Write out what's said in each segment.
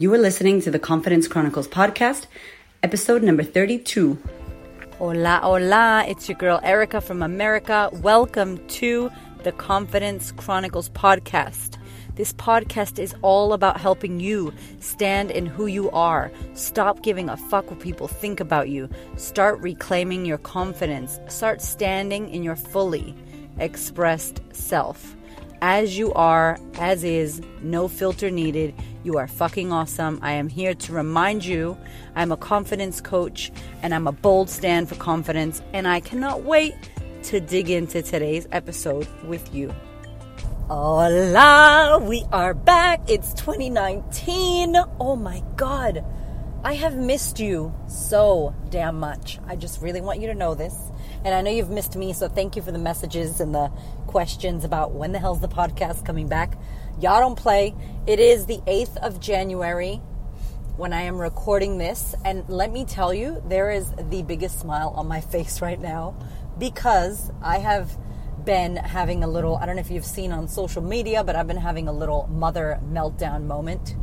You are listening to the Confidence Chronicles podcast, episode number 32. Hola, hola. It's your girl Erica from America. Welcome to the Confidence Chronicles podcast. This podcast is all about helping you stand in who you are. Stop giving a fuck what people think about you. Start reclaiming your confidence. Start standing in your fully expressed self as you are, as is, no filter needed. You are fucking awesome. I am here to remind you I'm a confidence coach and I'm a bold stand for confidence, and I cannot wait to dig into today's episode with you. Hola, we are back. It's 2019. Oh my god. I have missed you so damn much. I just really want you to know this. And I know you've missed me, so thank you for the messages and the questions about when the hell's the podcast coming back. Y'all don't play. It is the 8th of January when I am recording this. And let me tell you, there is the biggest smile on my face right now because I have been having a little, I don't know if you've seen on social media, but I've been having a little mother meltdown moment.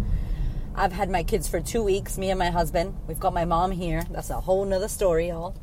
I've had my kids for two weeks, me and my husband. We've got my mom here. That's a whole nother story, y'all.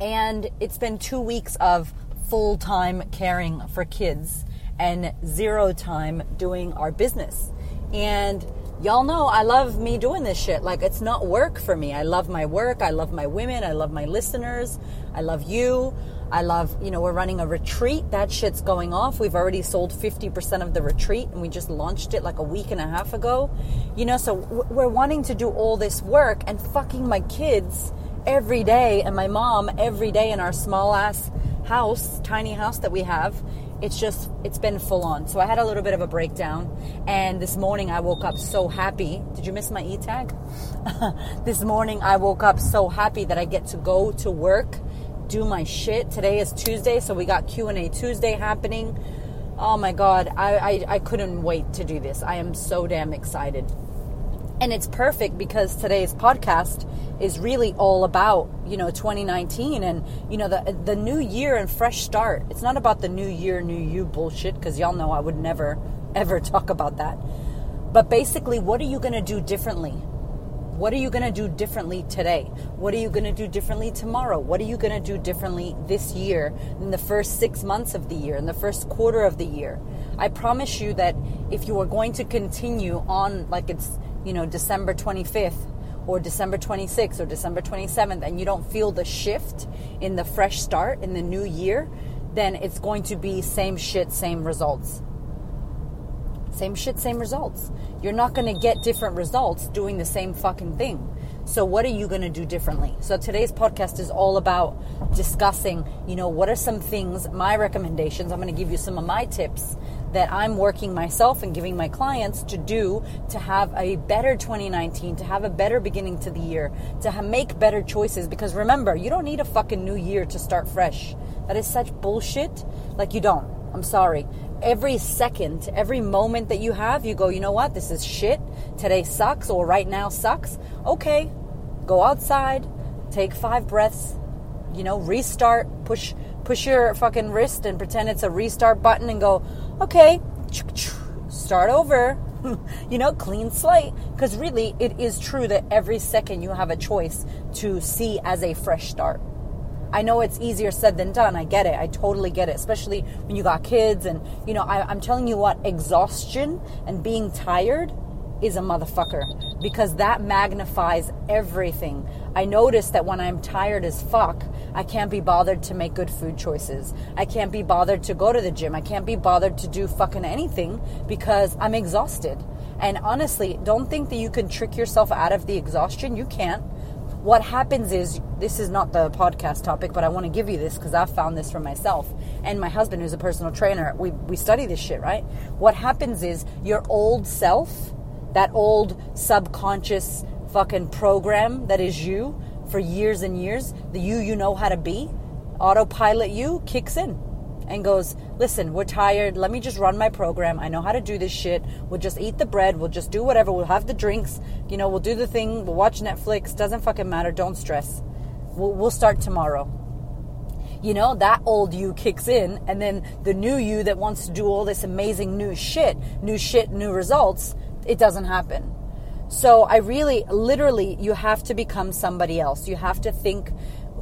And it's been two weeks of full time caring for kids and zero time doing our business. And y'all know I love me doing this shit. Like, it's not work for me. I love my work. I love my women. I love my listeners. I love you. I love, you know, we're running a retreat. That shit's going off. We've already sold 50% of the retreat and we just launched it like a week and a half ago. You know, so we're wanting to do all this work and fucking my kids every day and my mom every day in our small ass house, tiny house that we have. It's just, it's been full on. So I had a little bit of a breakdown. And this morning I woke up so happy. Did you miss my e tag? this morning I woke up so happy that I get to go to work, do my shit. Today is Tuesday, so we got Q&A Tuesday happening. Oh my God, I, I, I couldn't wait to do this. I am so damn excited. And it's perfect because today's podcast is really all about, you know, 2019 and, you know, the the new year and fresh start. It's not about the new year, new you bullshit because y'all know I would never ever talk about that. But basically, what are you going to do differently? What are you going to do differently today? What are you going to do differently tomorrow? What are you going to do differently this year, in the first six months of the year, in the first quarter of the year? I promise you that if you are going to continue on like it's you know, December 25th or December 26th or December 27th and you don't feel the shift in the fresh start in the new year, then it's going to be same shit, same results. Same shit, same results. You're not going to get different results doing the same fucking thing. So, what are you going to do differently? So, today's podcast is all about discussing, you know, what are some things, my recommendations. I'm going to give you some of my tips that I'm working myself and giving my clients to do to have a better 2019, to have a better beginning to the year, to make better choices. Because remember, you don't need a fucking new year to start fresh. That is such bullshit. Like, you don't. I'm sorry. Every second, every moment that you have, you go, you know what? This is shit. Today sucks, or right now sucks. Okay, go outside, take five breaths, you know, restart, push push your fucking wrist and pretend it's a restart button and go, okay, start over. you know, clean slate. Because really, it is true that every second you have a choice to see as a fresh start. I know it's easier said than done. I get it. I totally get it, especially when you got kids. And, you know, I, I'm telling you what, exhaustion and being tired is a motherfucker because that magnifies everything. I notice that when I'm tired as fuck, I can't be bothered to make good food choices. I can't be bothered to go to the gym. I can't be bothered to do fucking anything because I'm exhausted. And honestly, don't think that you can trick yourself out of the exhaustion. You can't. What happens is, this is not the podcast topic, but I want to give you this because I found this for myself. And my husband, who's a personal trainer, we, we study this shit, right? What happens is your old self, that old subconscious fucking program that is you for years and years, the you you know how to be, autopilot you kicks in and goes, Listen, we're tired. Let me just run my program. I know how to do this shit. We'll just eat the bread. We'll just do whatever. We'll have the drinks. You know, we'll do the thing. We'll watch Netflix. Doesn't fucking matter. Don't stress. We'll, we'll start tomorrow. You know, that old you kicks in, and then the new you that wants to do all this amazing new shit, new shit, new results, it doesn't happen So I really, literally, you have to become somebody else. You have to think,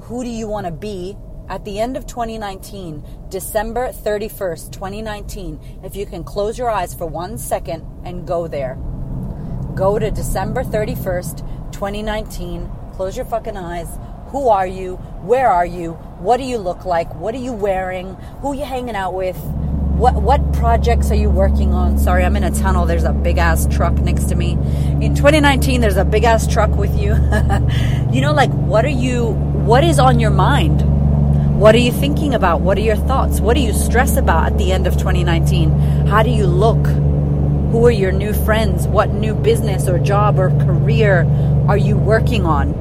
who do you want to be at the end of 2019, December 31st, 2019, if you can close your eyes for one second and go there. Go to December 31st, 2019. Close your fucking eyes. Who are you? Where are you? What do you look like? What are you wearing? Who are you hanging out with? What what projects are you working on? Sorry, I'm in a tunnel. There's a big ass truck next to me. In 2019, there's a big ass truck with you. you know, like what are you? What is on your mind? What are you thinking about? What are your thoughts? What do you stress about at the end of 2019? How do you look? Who are your new friends? What new business or job or career are you working on?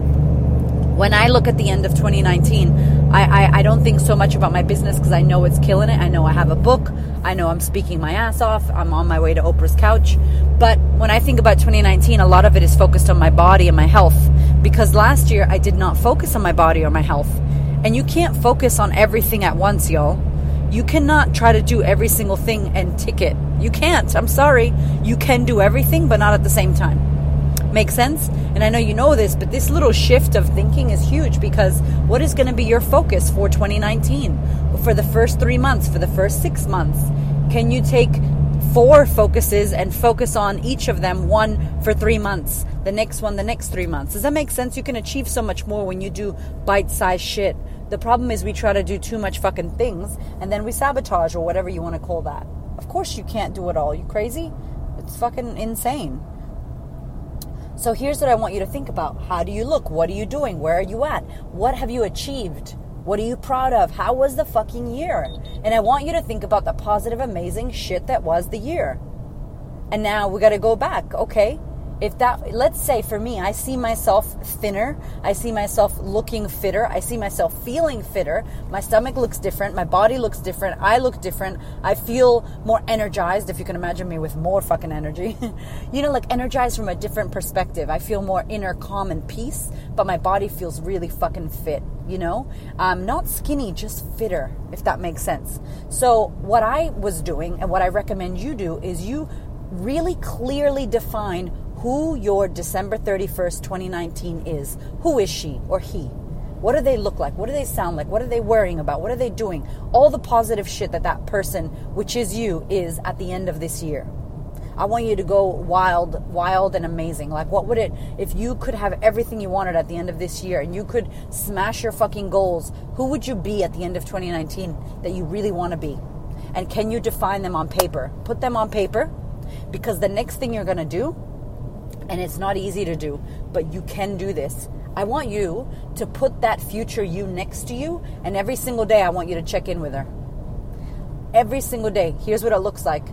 When I look at the end of 2019, I, I, I don't think so much about my business because I know it's killing it. I know I have a book. I know I'm speaking my ass off. I'm on my way to Oprah's couch. But when I think about 2019, a lot of it is focused on my body and my health because last year I did not focus on my body or my health. And you can't focus on everything at once, y'all. You cannot try to do every single thing and tick it. You can't. I'm sorry. You can do everything, but not at the same time. Make sense? And I know you know this, but this little shift of thinking is huge because what is going to be your focus for 2019? For the first three months, for the first six months? Can you take four focuses and focus on each of them one for three months, the next one the next three months? Does that make sense? You can achieve so much more when you do bite sized shit the problem is we try to do too much fucking things and then we sabotage or whatever you want to call that. Of course you can't do it all. You crazy? It's fucking insane. So here's what I want you to think about. How do you look? What are you doing? Where are you at? What have you achieved? What are you proud of? How was the fucking year? And I want you to think about the positive, amazing shit that was the year. And now we got to go back. Okay, if that let's say for me i see myself thinner i see myself looking fitter i see myself feeling fitter my stomach looks different my body looks different i look different i feel more energized if you can imagine me with more fucking energy. You know like energized from a different perspective. I feel more inner calm and peace but my body feels really fucking fit you know? Um, not skinny just fitter if that makes sense. So what i was doing and what i recommend you do is you really clearly define who your December 31st, 2019 is. Who is she or he? What do they look like? What do they sound like? What are they worrying about? What are they doing? All the positive shit that that person, which is you, is at the end of this year. I want you to go wild, wild and amazing. Like, what would it, if you could have everything you wanted at the end of this year and you could smash your fucking goals, who would you be at the end of 2019 that you really want to be? And can you define them on paper? Put them on paper because the next thing you're going to do and it's not easy to do, but you can do this. I want you to put that future you next to you, and every single day I want you to check in with her. Every single day. Here's what it looks like.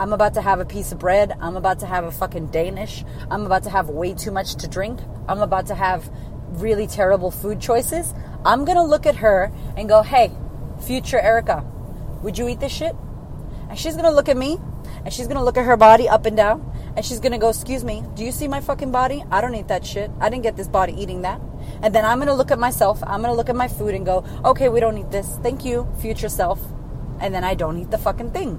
I'm about to have a piece of bread. I'm about to have a fucking Danish. I'm about to have way too much to drink. I'm about to have really terrible food choices. I'm gonna look at her and go, hey, future Erica, would you eat this shit? And she's gonna look at me and she's gonna look at her body up and down and she's gonna go, Excuse me, do you see my fucking body? I don't eat that shit. I didn't get this body eating that. And then I'm gonna look at myself, I'm gonna look at my food and go, Okay, we don't eat this. Thank you, future self. And then I don't eat the fucking thing.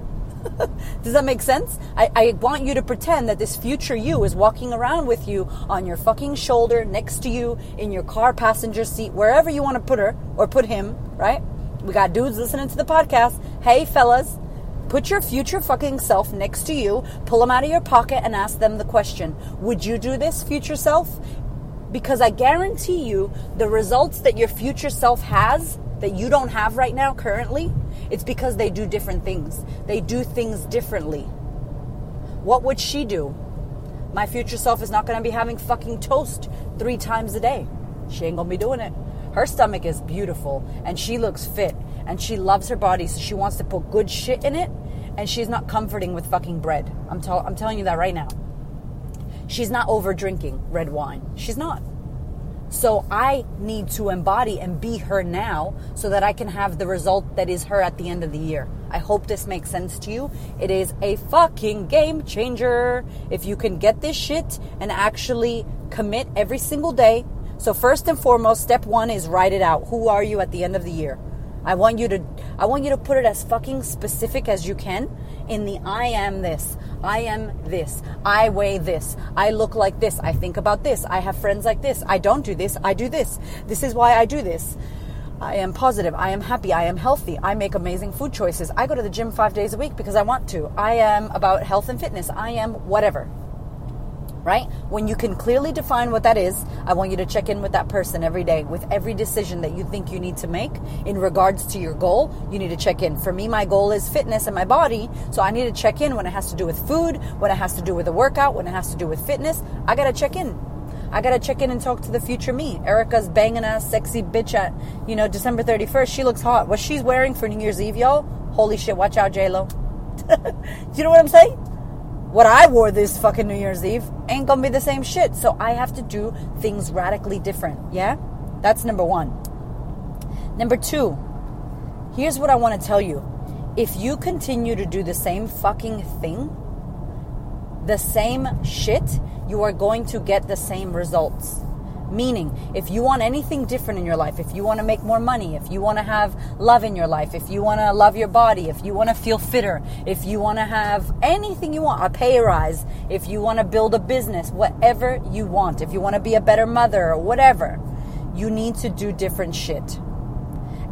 Does that make sense? I, I, want you to pretend that this future you is walking around with you on your fucking shoulder, next to you, in your car passenger seat, wherever you want to put her or put him, right? We got dudes listening to the podcast. Hey, fellas, Put your future fucking self next to you, pull them out of your pocket, and ask them the question Would you do this, future self? Because I guarantee you, the results that your future self has that you don't have right now currently, it's because they do different things. They do things differently. What would she do? My future self is not going to be having fucking toast three times a day. She ain't going to be doing it. Her stomach is beautiful and she looks fit and she loves her body, so she wants to put good shit in it, and she's not comforting with fucking bread. I'm, t- I'm telling you that right now. She's not over drinking red wine. She's not. So I need to embody and be her now so that I can have the result that is her at the end of the year. I hope this makes sense to you. It is a fucking game changer. If you can get this shit and actually commit every single day. So first and foremost, step 1 is write it out. Who are you at the end of the year? I want you to I want you to put it as fucking specific as you can in the I am this. I am this. I weigh this. I look like this. I think about this. I have friends like this. I don't do this. I do this. This is why I do this. I am positive. I am happy. I am healthy. I make amazing food choices. I go to the gym five days a week because I want to. I am about health and fitness. I am whatever. Right? When you can clearly define what that is, I want you to check in with that person every day with every decision that you think you need to make in regards to your goal. You need to check in. For me, my goal is fitness and my body. So I need to check in when it has to do with food, when it has to do with a workout, when it has to do with fitness. I got to check in I gotta check in and talk to the future me. Erica's banging ass sexy bitch at, you know, December 31st. She looks hot. What she's wearing for New Year's Eve, y'all? Holy shit, watch out, J-Lo. you know what I'm saying? What I wore this fucking New Year's Eve ain't gonna be the same shit. So I have to do things radically different. Yeah? That's number one. Number two, here's what I wanna tell you. If you continue to do the same fucking thing, the same shit, you are going to get the same results. Meaning, if you want anything different in your life, if you want to make more money, if you want to have love in your life, if you want to love your body, if you want to feel fitter, if you want to have anything you want, a pay rise, if you want to build a business, whatever you want, if you want to be a better mother or whatever, you need to do different shit.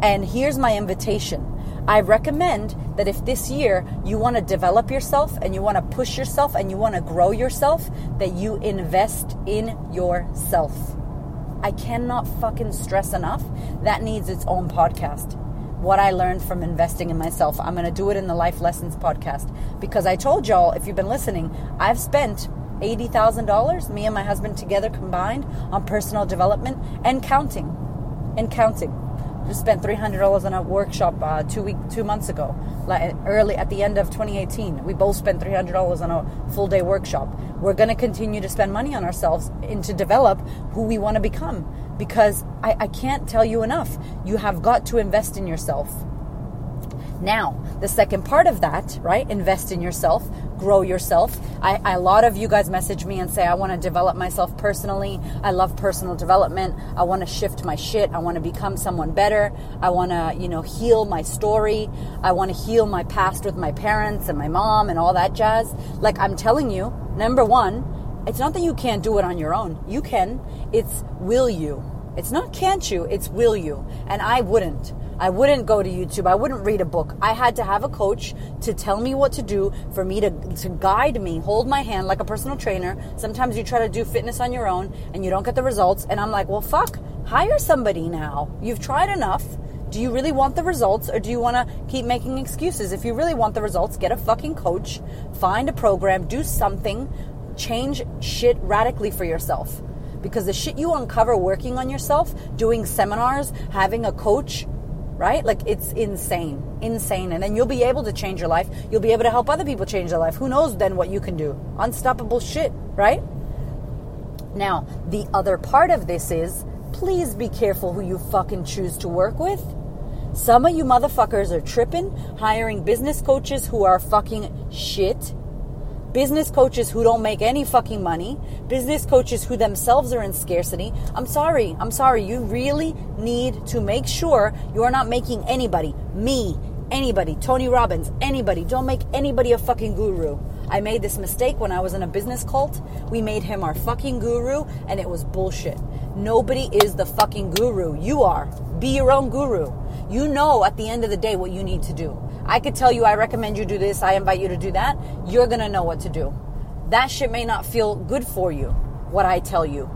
And here's my invitation I recommend that if this year you want to develop yourself and you want to push yourself and you want to grow yourself, that you invest in yourself. I cannot fucking stress enough. That needs its own podcast. What I learned from investing in myself. I'm going to do it in the Life Lessons podcast because I told y'all, if you've been listening, I've spent $80,000, me and my husband together combined, on personal development and counting. And counting spent three hundred dollars on a workshop uh, two week two months ago, like early at the end of 2018. We both spent three hundred dollars on a full day workshop. We're going to continue to spend money on ourselves and to develop who we want to become because I, I can't tell you enough. You have got to invest in yourself. Now, the second part of that, right? Invest in yourself, grow yourself. I, a lot of you guys message me and say, I want to develop myself personally. I love personal development. I want to shift my shit. I want to become someone better. I want to, you know, heal my story. I want to heal my past with my parents and my mom and all that jazz. Like I'm telling you, number one, it's not that you can't do it on your own. You can. It's will you. It's not can't you, it's will you. And I wouldn't. I wouldn't go to YouTube. I wouldn't read a book. I had to have a coach to tell me what to do, for me to, to guide me, hold my hand like a personal trainer. Sometimes you try to do fitness on your own and you don't get the results. And I'm like, well, fuck, hire somebody now. You've tried enough. Do you really want the results or do you want to keep making excuses? If you really want the results, get a fucking coach, find a program, do something, change shit radically for yourself. Because the shit you uncover working on yourself, doing seminars, having a coach, right? Like it's insane, insane. And then you'll be able to change your life. You'll be able to help other people change their life. Who knows then what you can do? Unstoppable shit, right? Now, the other part of this is please be careful who you fucking choose to work with. Some of you motherfuckers are tripping, hiring business coaches who are fucking shit business coaches who don't make any fucking money, business coaches who themselves are in scarcity. I'm sorry, I'm sorry. You really need to make sure you are not making anybody, me, anybody, Tony Robbins, anybody, don't make anybody a fucking guru. I made this mistake when I was in a business cult. We made him our fucking guru, and it was bullshit. Nobody is the fucking guru. You are. Be your own guru. You know at the end of the day what you need to do. I could tell you, I recommend you do this, I invite you to do that. You're to know what to do. That shit may not feel good for you, what I tell you.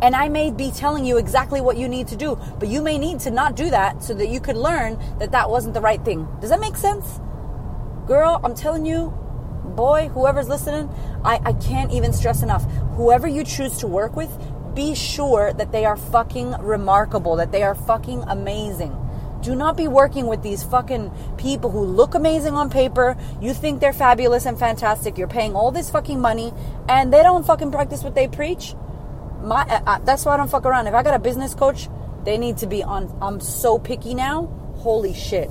And I may be telling you exactly what you need to do, but you may need to not do that so that you could learn that that wasn't the right thing. Does that make sense? Girl, I'm telling you, boy, whoever's listening, I, I can't even stress enough. Whoever you choose to work with, be sure that they are fucking remarkable, that they are fucking amazing. Do not be working with these fucking people who look amazing on paper. You think they're fabulous and fantastic. You're paying all this fucking money and they don't fucking practice what they preach. My, uh, uh that's why I don't fuck around. If I got a business coach, they need to be on. I'm so picky now. Holy shit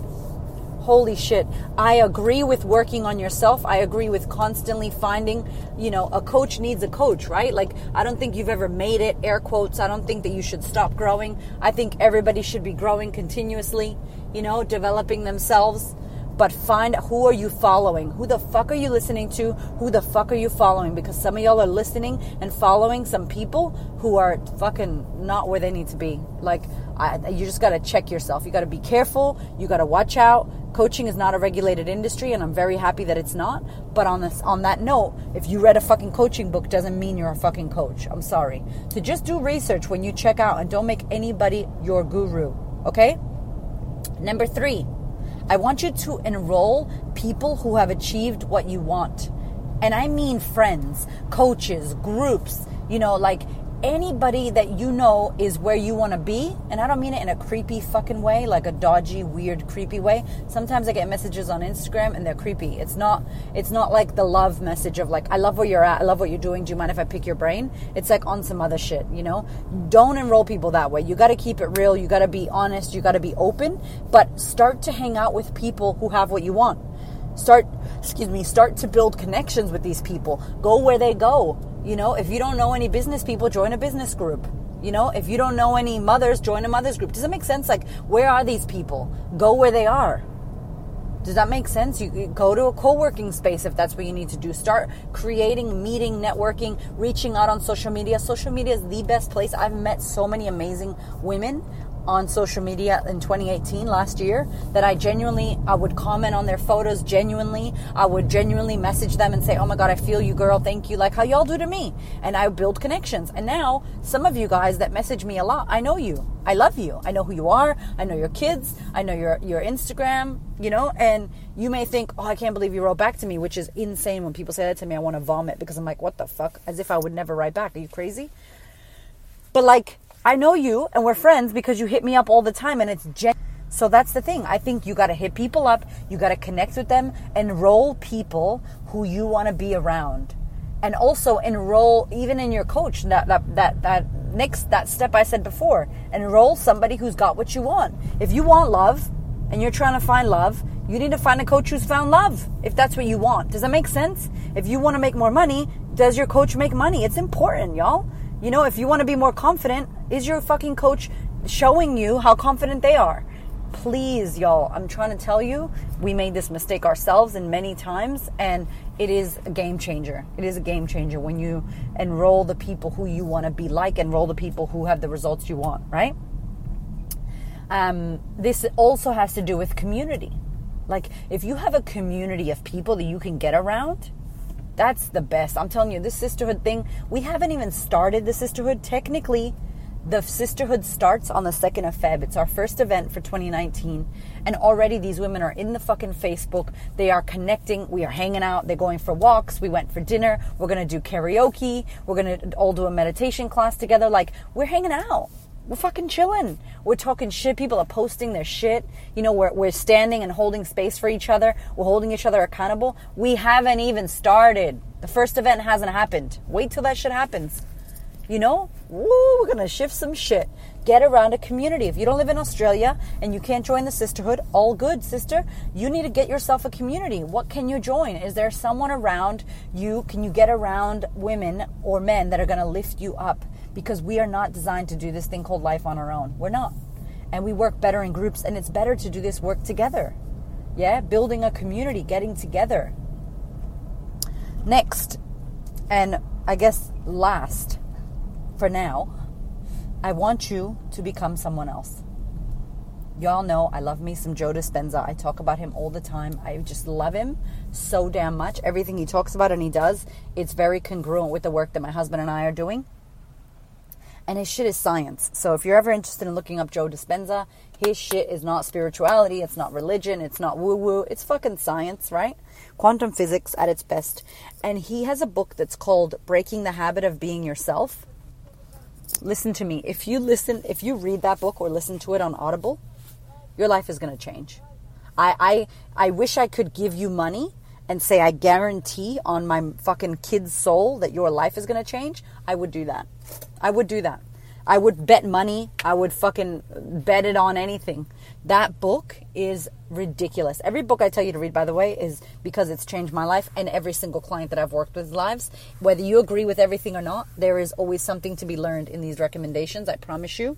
holy shit, I agree with working on yourself. I agree with constantly finding, you know, a coach needs a coach, right? Like, I don't think you've ever made it, air quotes. I don't think that you should stop growing. I think everybody should be growing continuously, you know, developing themselves. but find who are you following? Who the fuck are you listening to? Who the fuck are you following? Because some of y'all are listening and following some people who are fucking not where they need to be. Like, I, you just got to check yourself. You got to be careful. You got to watch out. Coaching is not a regulated industry, and I'm very happy that it's not. But on this, on that note, if you read a fucking coaching book, doesn't mean you're a fucking coach. I'm sorry. So just do research when you check out, and don't make anybody your guru. Okay. Number three, I want you to enroll people who have achieved what you want. And I mean friends, coaches, groups, you know, like anybody that you know is where you want to be and i don't mean it in a creepy fucking way like a dodgy weird creepy way. Sometimes i get messages on instagram and they're creepy. It's not it's not like the love message of like i love where you're at i love what you're doing do you mind if i pick your brain? It's like on some other shit you know? Don't enroll people that way. You got to keep it real you got to be honest you got to be open but start to hang out with people who have what you want. Start excuse me start to build connections with these people. Go where they go you know, if you don't know any business people, join a business group. You know, if you don't know any mothers, join a mothers group. Does it make sense? Like, where are these people? Go where they are. Does that make sense? You go to a co-working space if that's what you need to do. Start creating, meeting, networking, reaching out on social media. Social media is the best place. I've met so many amazing women on social media in 2018 last year that I genuinely I would comment on their photos genuinely. I would genuinely message them and say oh my god I feel you girl. Thank you. Like how y'all do to me. And I build connections. And now some of you guys that message me a lot I know you. I love you. I know who you are. I know your kids. I know your your Instagram you know? And you may think oh I can't believe you wrote back to me which is insane when people say that to me. I want to vomit because I'm like what the fuck? As if I would never write back. Are you crazy? But like I know you and we're friends because you hit me up all the time and it's gen- so that's the thing. I think you got to hit people up, you got to connect with them, enroll people who you want to be around. And also enroll even in your coach that that that that next that step I said before. Enroll somebody who's got what you want. If you want love and you're trying to find love, you need to find a coach who's found love if that's what you want. Does that make sense? If you want to make more money, does your coach make money? It's important, y'all. You know, if you want to be more confident, is your fucking coach showing you how confident they are? Please, y'all, I'm trying to tell you, we made this mistake ourselves and many times, and it is a game changer. It is a game changer when you enroll the people who you want to be like, enroll the people who have the results you want, right? Um, this also has to do with community. Like, if you have a community of people that you can get around, that's the best. I'm telling you, this sisterhood thing, we haven't even started the sisterhood. Technically, the sisterhood starts on the 2nd of Feb. It's our first event for 2019. And already these women are in the fucking Facebook. They are connecting. We are hanging out. They're going for walks. We went for dinner. We're going to do karaoke. We're going to all do a meditation class together. Like, we're hanging out we're fucking chilling. We're talking shit. People are posting their shit. You know, we're, we're standing and holding space for each other. We're holding each other accountable. We haven't even started. The first event hasn't happened. Wait till that shit happens. You know, woo, we're gonna shift some shit. Get around a community. If you don't live in Australia and you can't join the sisterhood, all good, sister. You need to get yourself a community. What can you join? Is there someone around you? Can you get around women or men that are gonna lift you up? Because we are not designed to do this thing called life on our own. We're not. And we work better in groups, and it's better to do this work together. Yeah, building a community, getting together. Next, and I guess last for now, I want you to become someone else. Y'all know I love me some Joe Dispenza. I talk about him all the time. I just love him so damn much. Everything he talks about and he does, it's very congruent with the work that my husband and I are doing and his shit is science. So if you're ever interested in looking up Joe Dispenza, his shit is not spirituality, it's not religion, it's not woo woo, it's fucking science, right? Quantum physics at its best. And he has a book that's called Breaking the Habit of Being Yourself. Listen to me. If you listen, if you read that book or listen to it on Audible, your life is going to change. I, I, I wish I could give you money and say I guarantee on my fucking kid's soul that your life is going to change, I would do that. I would do that. I would bet money. I would fucking bet it on anything. That book is ridiculous. Every book I tell you to read, by the way, is because it's changed my life and every single client that I've worked with lives. Whether you agree with everything or not, there is always something to be learned in these recommendations, I promise you.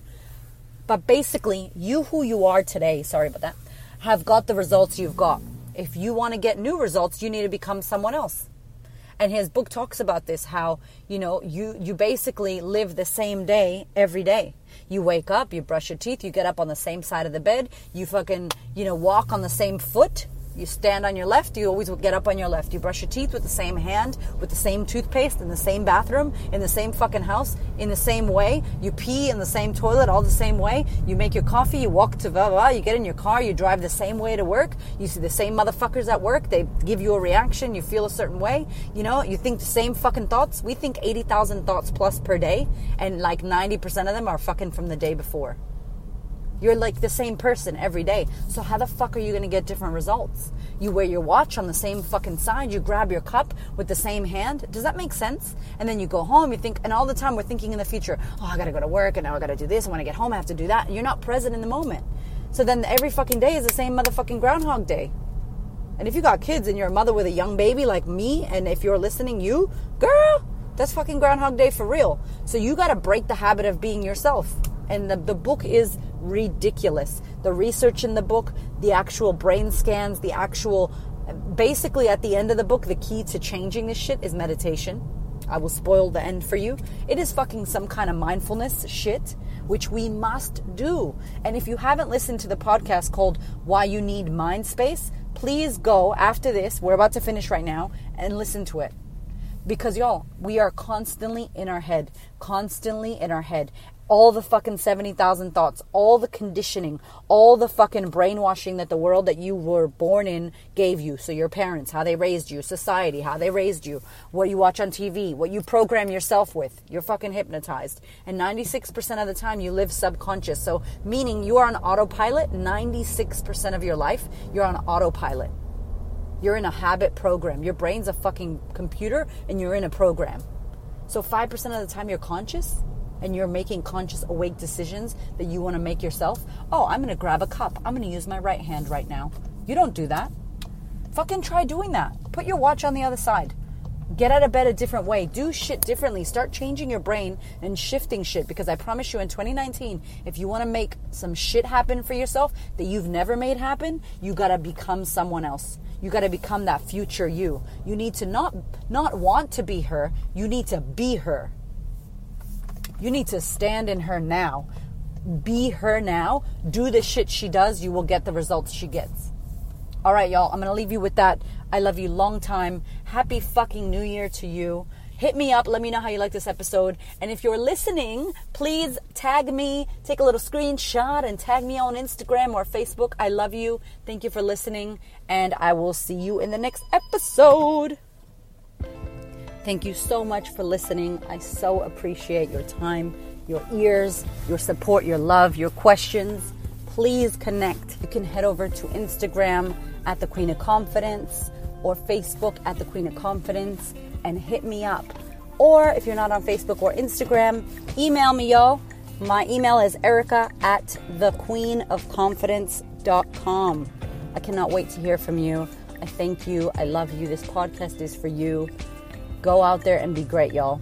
But basically, you who you are today, sorry about that, have got the results you've got If you want to get new results, you need to become someone else. And his book talks about this how, you know, you you basically live the same day every day. You wake up, you brush your teeth, you get up on the same side of the bed, you fucking, you know, walk on the same foot, you stand on your left, you always get up on your left. You brush your teeth with the same hand, with the same toothpaste, in the same bathroom, in the same fucking house, in the same way. You pee in the same toilet, all the same way. You make your coffee, you walk to blah, blah. You get in your car, you drive the same way to work. You see the same motherfuckers at work. They give you a reaction, you feel a certain way. You know, you think the same fucking thoughts. We think 80,000 thoughts plus per day, and like 90% of them are fucking from the day before. You're like the same person every day. So how the fuck are you going to get different results? You wear your watch on the same fucking side, you grab your cup with the same hand. Does that make sense? And then you go home, you think and all the time we're thinking in the future, "Oh, I got to go to work and now I got to do this and when I get home I have to do that." You're not present in the moment. So then every fucking day is the same motherfucking groundhog day. And if you got kids and you're a mother with a young baby like me and if you're listening, you, girl, that's fucking groundhog day for real. So you got to break the habit of being yourself. And the, the book is ridiculous. The research in the book, the actual brain scans, the actual basically at the end of the book, the key to changing this shit is meditation. I will spoil the end for you. It is fucking some kind of mindfulness shit, which we must do. And if you haven't listened to the podcast called Why You Need Mind Space, please go after this. We're about to finish right now and listen to it. Because y'all, we are constantly in our head, constantly in our head all the fucking 70,000 thoughts, all the conditioning, all the fucking brainwashing that the world that you were born in gave you. So, your parents, how they raised you, society, how they raised you, what you watch on TV, what you program yourself with. You're fucking hypnotized. And 96% of the time, you live subconscious. So, meaning you are on autopilot 96% of your life, you're on autopilot. You're in a habit program. Your brain's a fucking computer and you're in a program. So, 5% of the time, you're conscious and you're making conscious, awake decisions that you want to make yourself, oh, I'm going to grab a cup. I'm going to use my right hand right now. You don't do that. Fucking try doing that. Put your watch on the other side. Get out of bed a different way. Do shit differently. Start changing your brain and shifting shit because I promise you in 2019, if you want to make some shit happen for yourself that you've never made happen, you got to become someone else. You got to become that future you. You need to not not want to be her, you need to be her. You need to stand in her now. Be her now. Do the shit she does. You will get the results she gets. All right, y'all. I'm going to leave you with that. I love you long time. Happy fucking new year to you. Hit me up. Let me know how you like this episode. And if you're listening, please tag me. Take a little screenshot and tag me on Instagram or Facebook. I love you. Thank you for listening. And I will see you in the next episode. Thank you so much for listening. I so appreciate your time, your ears, your support, your love, your questions. Please connect. You can head over to Instagram at the Queen of Confidence or Facebook at the Queen of Confidence and hit me up. Or if you're not on Facebook or Instagram, email me, y'all. My email is erica at thequeenofconfidence.com. I cannot wait to hear from you. I thank you. I love you. This podcast is for you. Go out there and be great, y'all.